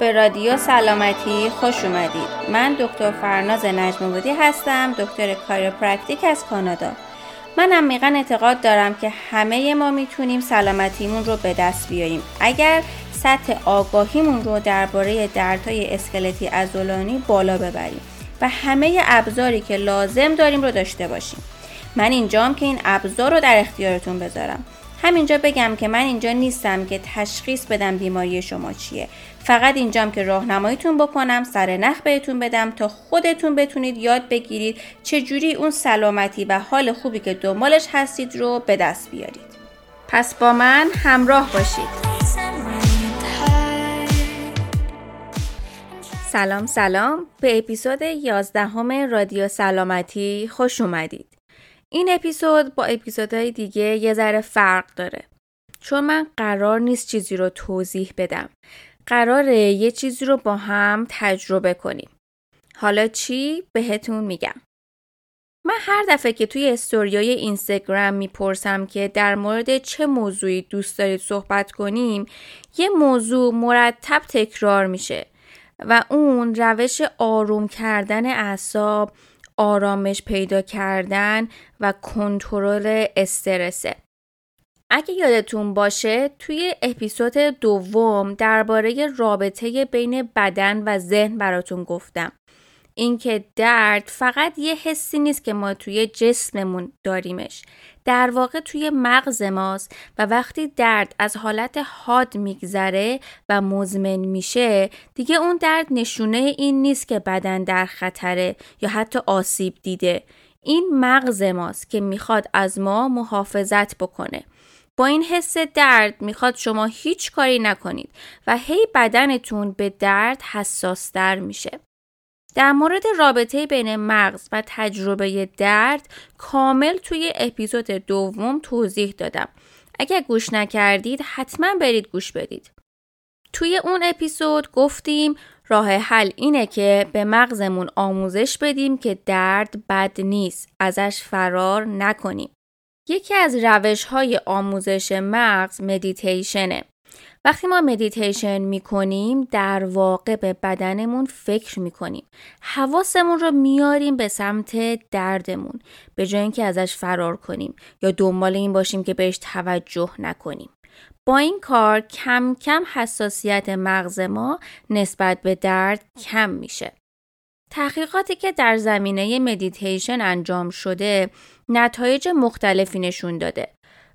به رادیو سلامتی خوش اومدید. من دکتر فرناز نجمبودی هستم دکتر chiropractic از کانادا. من عمیقا اعتقاد دارم که همه ما می‌تونیم سلامتیمون رو به دست بیاریم اگر سطح آگاهیمون رو درباره دردهای اسکلتی عضلانی بالا ببریم و همه ابزاری که لازم داریم رو داشته باشیم. من اینجام که این ابزار رو در اختیارتون بذارم. همینجا بگم که من اینجا نیستم که تشخیص بدم بیماری شما چیه. فقط اینجام که راهنماییتون بکنم سر نخ بهتون بدم تا خودتون بتونید یاد بگیرید چجوری اون سلامتی و حال خوبی که دنبالش هستید رو به دست بیارید پس با من همراه باشید سلام سلام به اپیزود 11 رادیو سلامتی خوش اومدید این اپیزود با اپیزودهای دیگه یه ذره فرق داره. چون من قرار نیست چیزی رو توضیح بدم. قراره یه چیزی رو با هم تجربه کنیم. حالا چی بهتون میگم. من هر دفعه که توی استوریای اینستاگرام می‌پرسم که در مورد چه موضوعی دوست دارید صحبت کنیم یه موضوع مرتب تکرار میشه و اون روش آروم کردن اعصاب آرامش پیدا کردن و کنترل استرسه. اگه یادتون باشه توی اپیزود دوم درباره رابطه بین بدن و ذهن براتون گفتم. اینکه درد فقط یه حسی نیست که ما توی جسممون داریمش. در واقع توی مغز ماست و وقتی درد از حالت حاد میگذره و مزمن میشه دیگه اون درد نشونه این نیست که بدن در خطره یا حتی آسیب دیده. این مغز ماست که می‌خواد از ما محافظت بکنه. با این حس درد می‌خواد شما هیچ کاری نکنید و هی بدنتون به درد حساستر میشه در مورد رابطه بین مغز و تجربه درد کامل توی اپیزود دوم توضیح دادم. اگر گوش نکردید حتما برید گوش بدید. توی اون اپیزود گفتیم راه حل اینه که به مغزمون آموزش بدیم که درد بد نیست. ازش فرار نکنیم. یکی از روش های آموزش مغز مدیتیشنه. وقتی ما مدیتیشن می‌کنیم در واقع به بدنمون فکر می‌کنیم. حواسمون رو میاریم به سمت دردمون به جای اینکه ازش فرار کنیم یا دنبال این باشیم که بهش توجه نکنیم. با این کار کم کم حساسیت مغز ما نسبت به درد کم میشه. تحقیقاتی که در زمینه مدیتیشن انجام شده نتایج مختلفی نشون داده.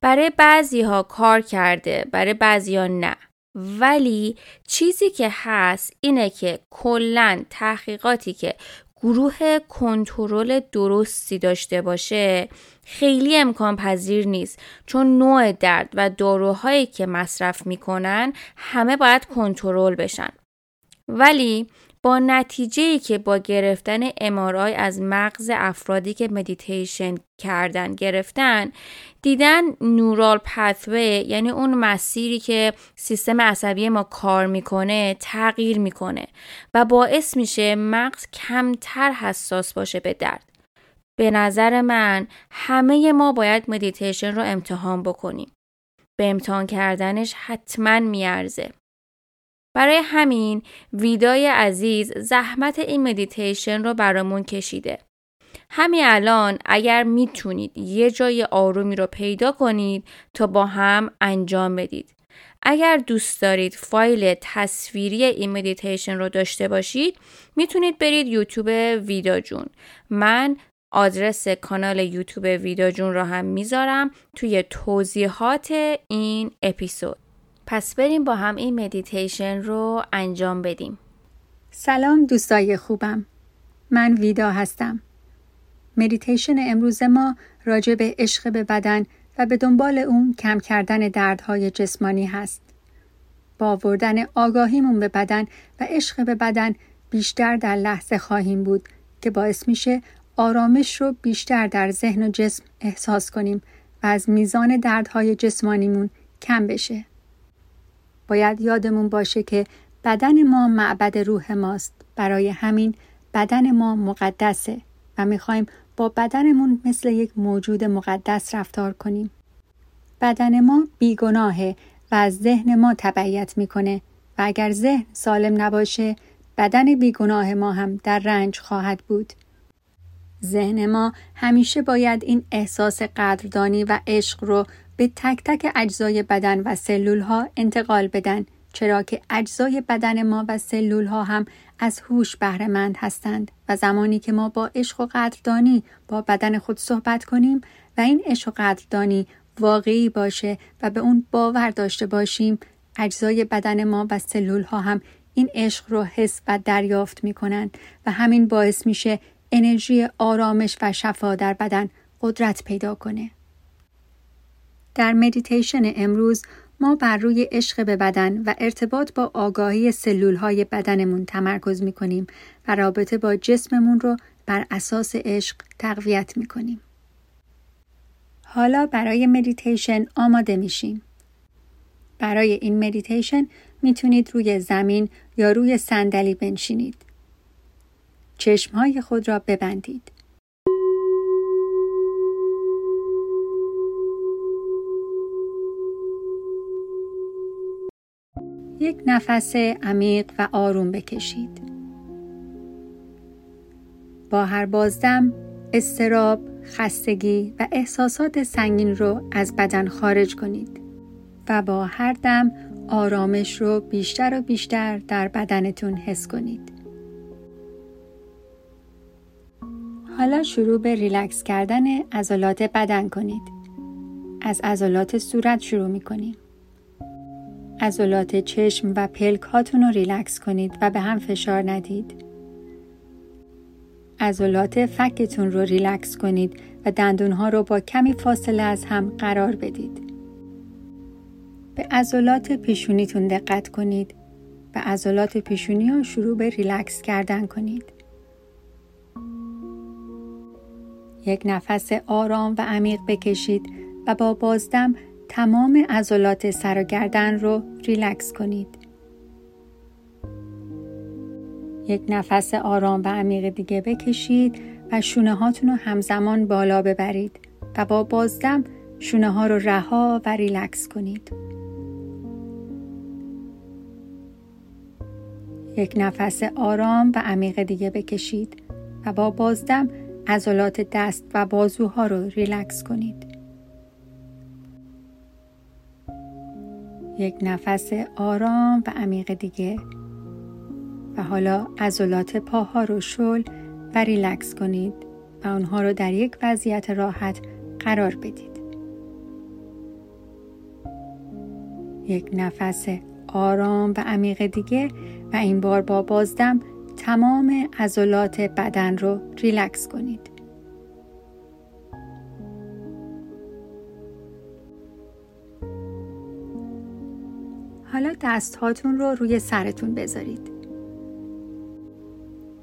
برای بعضی ها کار کرده برای بعضی ها نه. ولی چیزی که هست اینه که کلا تحقیقاتی که گروه کنترل درستی داشته باشه خیلی امکان پذیر نیست. چون نوع درد و داروهایی که مصرف می‌کنن همه باید کنترل بشن. ولی با نتیجه که با گرفتن امارای از مغز افرادی که مدیتیشن کردن گرفتن دیدن neural pathway یعنی اون مسیری که سیستم عصبی ما کار می‌کنه تغییر می‌کنه و باعث میشه مغز کمتر حساس باشه به درد. به نظر من همه ما باید مدیتیشن رو امتحان بکنیم. به امتحان کردنش حتما میارزه. برای همین ویدای عزیز زحمت این مدیتیشن رو برامون کشیده. همین الان اگر می‌تونید یه جای آرومی رو پیدا کنید تا با هم انجام بدید. اگر دوست دارید فایل تصویری این مدیتیشن رو داشته باشید می‌تونید برید یوتیوب ویدا جون. من آدرس کانال یوتیوب ویدا جون رو هم می‌ذارم توی توضیحات این اپیزود. پس بریم با هم این مدیتیشن رو انجام بدیم. سلام دوستای خوبم. من ویدا هستم. مدیتیشن امروز ما راجع به عشق به بدن و به دنبال اون کم کردن دردهای جسمانی هست. با آوردن آگاهیمون به بدن و عشق به بدن بیشتر در لحظه خواهیم بود که باعث میشه آرامش رو بیشتر در ذهن و جسم احساس کنیم و از میزان دردهای جسمانیمون کم بشه. باید یادمون باشه که بدن ما معبد روح ماست برای همین بدن ما مقدسه و می‌خوایم با بدنمون مثل یک موجود مقدس رفتار کنیم بدن ما بیگناهه و از ذهن ما تبعیت می‌کنه و اگر ذهن سالم نباشه بدن بیگناه ما هم در رنج خواهد بود. ذهن ما همیشه باید این احساس قدردانی و عشق رو به تک تک اجزای بدن و سلول ها انتقال بدن چرا که اجزای بدن ما و سلول ها هم از هوش بهرهمند هستند و زمانی که ما با عشق و قدردانی با بدن خود صحبت کنیم و این عشق و قدردانی واقعی باشه و به اون باور داشته باشیم اجزای بدن ما و سلول ها هم این عشق رو حس و دریافت می کنند و همین باعث میشه انرژی آرامش و شفا در بدن قدرت پیدا کنه. در مدیتیشن امروز ما بر روی عشق به بدن و ارتباط با آگاهی سلول های بدنمون تمرکز می کنیم و رابطه با جسممون رو بر اساس عشق تقویت می کنیم. حالا برای مدیتیشن آماده میشیم. برای این مدیتیشن می‌تونید روی زمین یا روی صندلی بنشینید. چشمهای خود را ببندید. یک نفس عمیق و آروم بکشید. با هر بازدم استراب، خستگی و احساسات سنگین رو از بدن خارج کنید و با هر دم آرامش رو بیشتر و بیشتر در بدنتون حس کنید. حالا شروع به ریلکس کردن عضلات بدن کنید. از عضلات صورت شروع می کنید. عضلات چشم و پلک هاتون رو ریلکس کنید و به هم فشار ندید. عضلات فکتون رو ریلکس کنید و دندون ها رو با کمی فاصله از هم قرار بدید. به عضلات پیشونیتون دقت کنید. به عضلات پیشونی ها شروع به ریلکس کردن کنید. یک نفس آرام و عمیق بکشید و با بازدم تمام عضلات سر و گردن رو ریلکس کنید. یک نفس آرام و عمیق دیگه بکشید و شونه هاتون رو همزمان بالا ببرید و با بازدم شونه ها رو رها و ریلکس کنید. یک نفس آرام و عمیق دیگه بکشید و با بازدم عضلات دست و بازوها رو ریلکس کنید. یک نفس آرام و عمیق دیگه و حالا عضلات پاها رو شل و ریلکس کنید و آنها رو در یک وضعیت راحت قرار بدید. یک نفس آرام و عمیق دیگه و این بار با بازدم تمام عضلات بدن رو ریلکس کنید. حالا دست هاتون رو روی سرتون بذارید.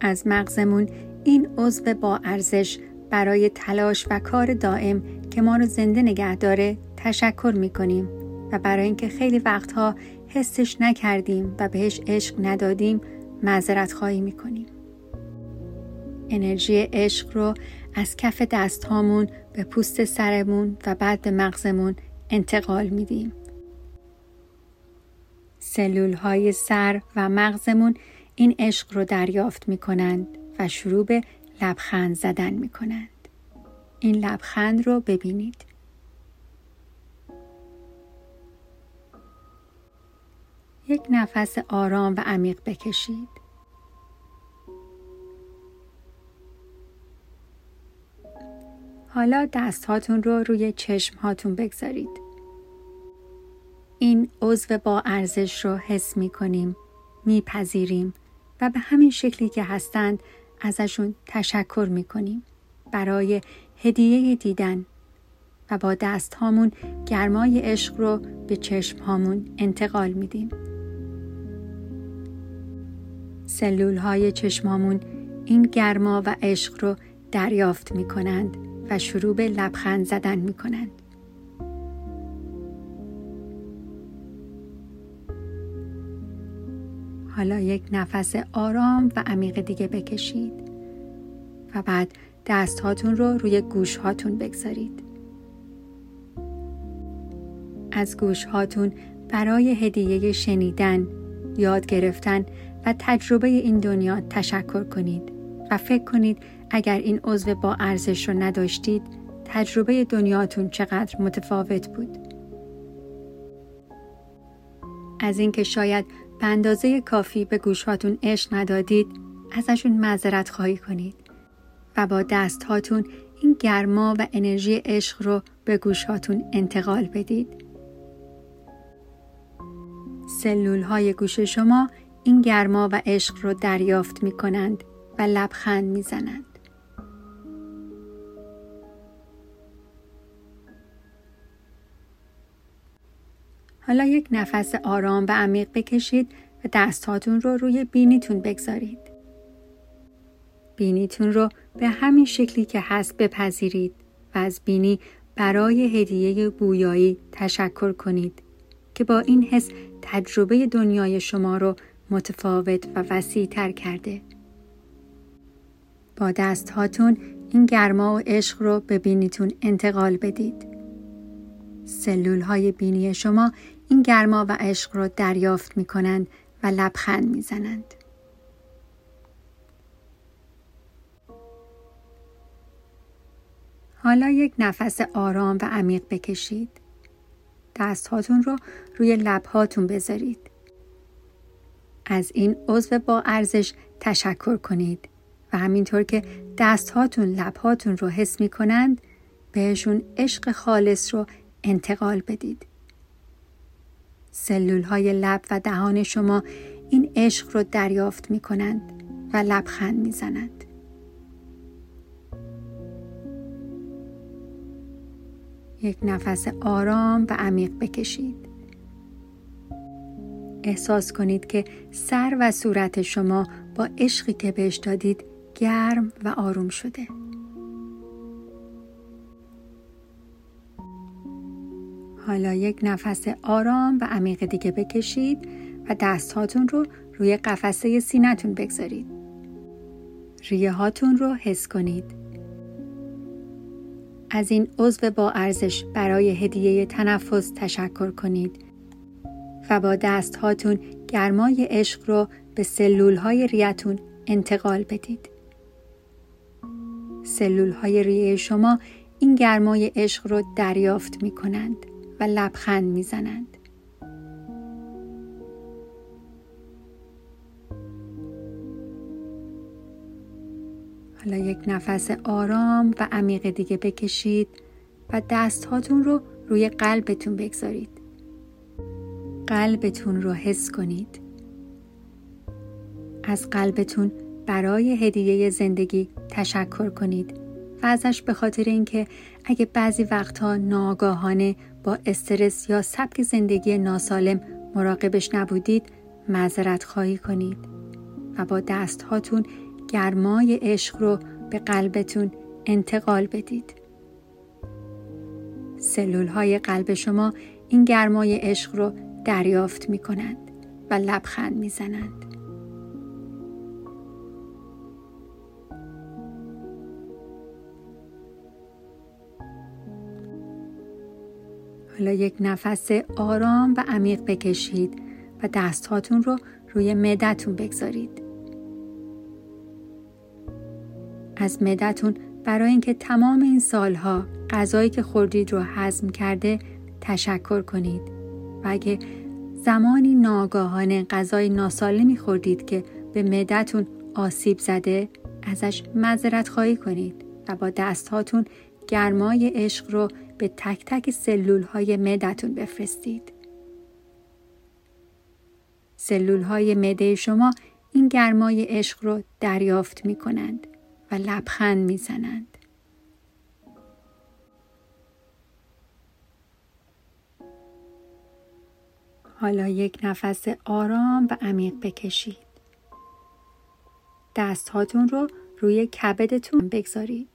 از مغزمون این عضو با ارزش برای تلاش و کار دائم که ما رو زنده نگه داره تشکر می کنیم و برای اینکه خیلی وقتها حسش نکردیم و بهش عشق ندادیم معذرت خواهی می کنیم. انرژی عشق رو از کف دست هامون به پوست سرمون و بعد به مغزمون انتقال میدیم. سلول های سر و مغزمون این عشق رو دریافت می کنند و شروع به لبخند زدن می کنند. این لبخند رو ببینید. یک نفس آرام و عمیق بکشید. حالا دست هاتون رو روی چشم هاتون بگذارید. این عضو با ارزش رو حس می کنیم، میپذیریم و به همین شکلی که هستند ازشون تشکر می کنیم برای هدیه دیدن و با دست هامون گرمای عشق رو به چشم هامون انتقال میدیم. سلول های چشمامون این گرما و عشق رو دریافت می کنند و شروع به لبخند زدن می کنند. حالا یک نفس آرام و عمیق دیگه بکشید و بعد دست هاتون رو روی گوش هاتون بگذارید. از گوش هاتون برای هدیه شنیدن، یاد گرفتن و تجربه این دنیا تشکر کنید و فکر کنید اگر این عضو با ارزش رو نداشتید تجربه دنیاتون چقدر متفاوت بود. از اینکه شاید به اندازه کافی به گوشهاتون عشق ندادید ازشون معذرت خواهی کنید و با دستهاتون این گرما و انرژی عشق رو به گوشهاتون انتقال بدید. سلول های گوش شما این گرما و عشق رو دریافت می کنند و لبخند می زنند. حالا یک نفس آرام و عمیق بکشید و دستهاتون رو روی بینیتون بگذارید. بینیتون رو به همین شکلی که هست بپذیرید و از بینی برای هدیه بویایی تشکر کنید که با این حس تجربه دنیای شما رو متفاوت و وسیع تر کرده. با دست هاتون این گرما و عشق رو به بینیتون انتقال بدید. سلول های بینی شما این گرما و عشق رو دریافت می کنند و لبخند می زنند. حالا یک نفس آرام و عمیق بکشید. دستهاتون رو روی لبهاتون بذارید. از این عضو با ارزش تشکر کنید و همینطور که دستهاتون لبهاتون رو حس می کنند بهشون عشق خالص رو انتقال بدید. سلول های لب و دهان شما این عشق رو دریافت می کنند و لبخند می زنند. یک نفس آرام و عمیق بکشید. احساس کنید که سر و صورت شما با عشقی که بهش دادید گرم و آروم شده. حالا یک نفس آرام و عمیق دیگه بکشید و دستهاتون رو روی قفسه سینتون بگذارید. ریه هاتون رو حس کنید. از این عضو با ارزش برای هدیه تنفس تشکر کنید و با دست هاتون گرمای عشق رو به سلول های ریتون انتقال بدید. سلول های ریه شما این گرمای عشق رو دریافت می کنند لبخند می زنند. حالا یک نفس آرام و عمیق دیگه بکشید و دست هاتون رو روی قلبتون بگذارید. قلبتون رو حس کنید. از قلبتون برای هدیه زندگی تشکر کنید و ازش به خاطر اینکه اگه بعضی وقتها ناگاهانه با استرس یا سبک زندگی ناسالم مراقبش نبودید معذرت خواهی کنید و با دست هاتون گرمای عشق رو به قلبتون انتقال بدید. سلول های قلب شما این گرمای عشق رو دریافت می کنند و لبخند می زنند. حالا یک نفس آرام و عمیق بکشید و دستهاتون رو روی معدتون بگذارید. از معدتون برای اینکه تمام این سالها غذایی که خوردید رو هضم کرده تشکر کنید و اگه زمانی ناگاهانه غذای ناسالمی خوردید که به معدتون آسیب زده ازش معذرت خواهی کنید و با دستهاتون گرمای عشق رو به تک تک سلول های معدتون بفرستید. سلول های معده شما این گرمای عشق رو دریافت می کنند و لبخند می زنند. حالا یک نفس آرام و عمیق بکشید. دست هاتون رو روی کبدتون بگذارید.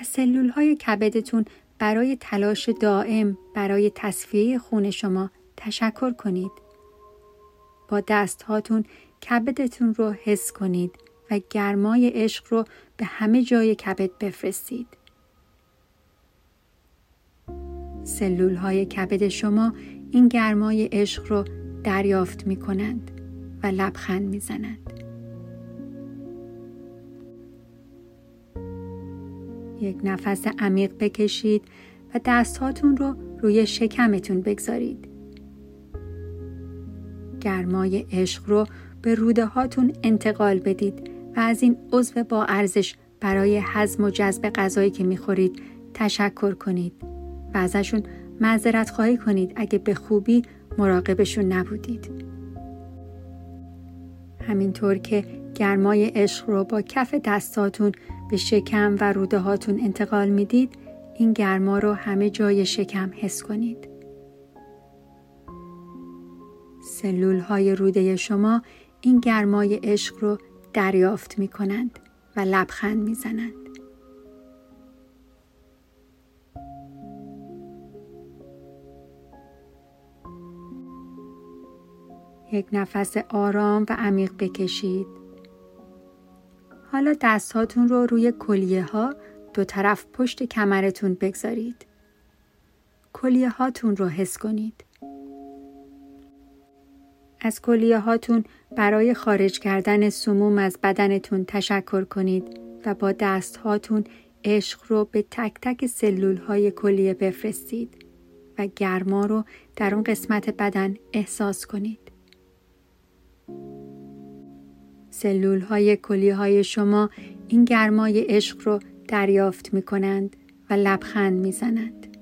از سلول های کبدتون برای تلاش دائم برای تصفیه خون شما تشکر کنید. با دست هاتون کبدتون رو حس کنید و گرمای عشق رو به همه جای کبد بفرستید. سلول های کبد شما این گرمای عشق رو دریافت می کنند و لبخند می زنند. یک نفس عمیق بکشید و دستهاتون رو روی شکمتون بگذارید. گرمای عشق رو به روده هاتون انتقال بدید و از این عضو با ارزش برای هضم و جذب غذایی که می‌خورید تشکر کنید و ازشون معذرت خواهی کنید اگه به خوبی مراقبشون نبودید. همینطور که گرمای عشق رو با کف دستاتون به شکم و روده هاتون انتقال می‌دید این گرما رو همه جای شکم حس کنید. سلول های روده شما این گرمای عشق رو دریافت می کنند و لبخند می زنند. یک نفس آرام و عمیق بکشید. حالا دستهاتون رو روی کلیه ها دو طرف پشت کمرتون بگذارید. کلیه هاتون رو حس کنید. از کلیه هاتون برای خارج کردن سموم از بدنتون تشکر کنید و با دست هاتون عشق رو به تک تک سلول های کلیه بفرستید و گرما رو در اون قسمت بدن احساس کنید. سلول های کلیه های شما این گرمای عشق رو دریافت می کنند و لبخند می زنند.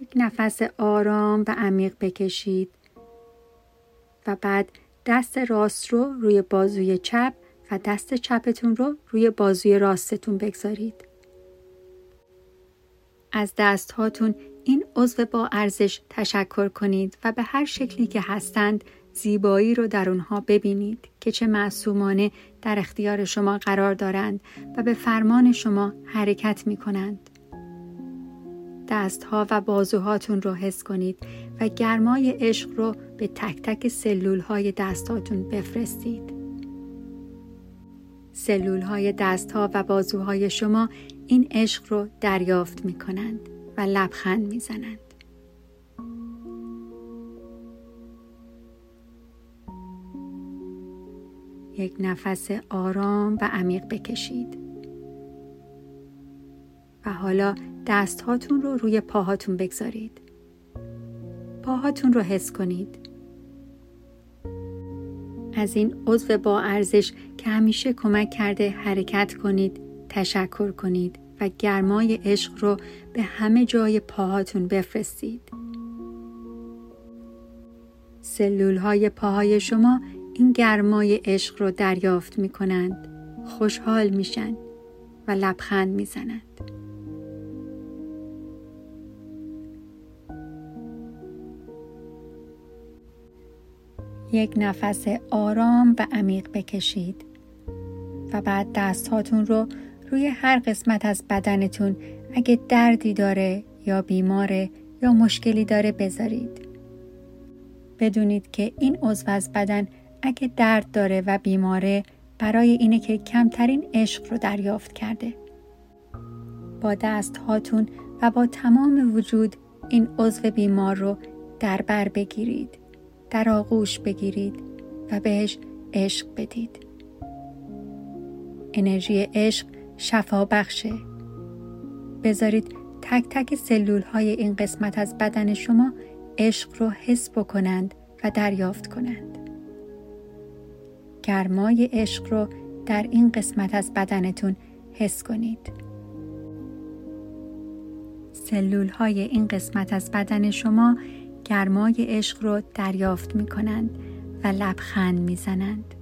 یک نفس آرام و عمیق بکشید و بعد دست راست رو روی بازوی چپ و دست چپتون رو روی بازوی راستتون بگذارید. از دست هاتون این عضو با ارزش تشکر کنید و به هر شکلی که هستند زیبایی رو در اونها ببینید که چه معصومانه در اختیار شما قرار دارند و به فرمان شما حرکت می کنند. دستها و بازوهاتون رو حس کنید و گرمای عشق رو به تک تک سلول های دستاتون بفرستید. سلول های دستها و بازوهای شما این عشق رو دریافت می کنند و لبخند می زنند. یک نفس آرام و عمیق بکشید. و حالا دست هاتون رو روی پاهاتون بگذارید. پاهاتون رو حس کنید. از این عضو با ارزش که همیشه کمک کرده حرکت کنید تشکر کنید. و گرمای عشق رو به همه جای پاهاتون بفرستید سلول های پاهای شما این گرمای عشق رو دریافت می کنند خوشحال میشن و لبخند می‌زنند. یک نفس آرام و عمیق بکشید و بعد دستهاتون رو روی هر قسمت از بدنتون اگه دردی داره یا بیماره یا مشکلی داره بذارید. بدونید که این عضو از بدن اگه درد داره و بیماره برای اینه که کمترین عشق رو دریافت کرده. با دست هاتون و با تمام وجود این عضو بیمار رو در بر بگیرید. در آغوش بگیرید و بهش عشق بدید. انرژی عشق شفا بخشه. بذارید تک تک سلول های این قسمت از بدن شما عشق رو حس بکنند و دریافت کنند. گرمای عشق رو در این قسمت از بدنتون حس کنید. سلول های این قسمت از بدن شما گرمای عشق رو دریافت می کنند و لبخند می زنند.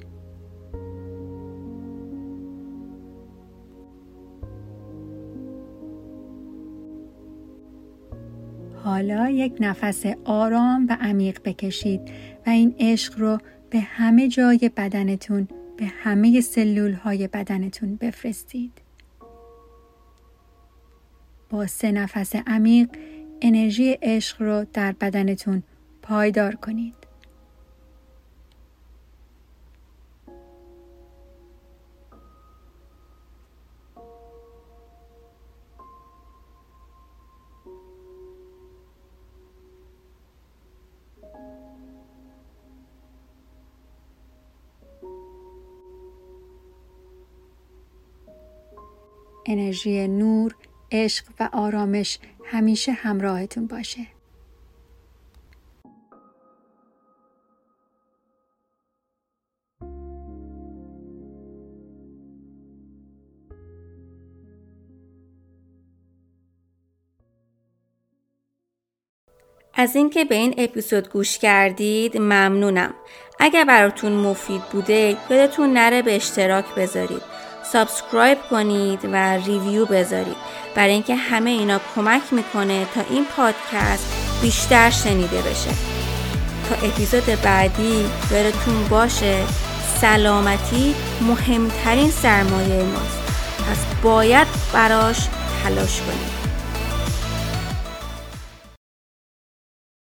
حالا یک نفس آرام و عمیق بکشید و این عشق رو به همه جای بدنتون به همه سلول های بدنتون بفرستید. با سه نفس عمیق انرژی عشق رو در بدنتون پایدار کنید. انرژی نور، عشق و آرامش همیشه همراهتون باشه. از اینکه به این اپیزود گوش کردید ممنونم. اگر براتون مفید بوده یادتون نره به اشتراک بذارید. subscribe کنید و review بذارید برای اینکه همه اینا کمک می‌کنه تا این پادکست بیشتر شنیده بشه. تا اپیزود بعدی یادتون باشه سلامتی مهمترین سرمایه ماست. پس باید براش تلاش کنید.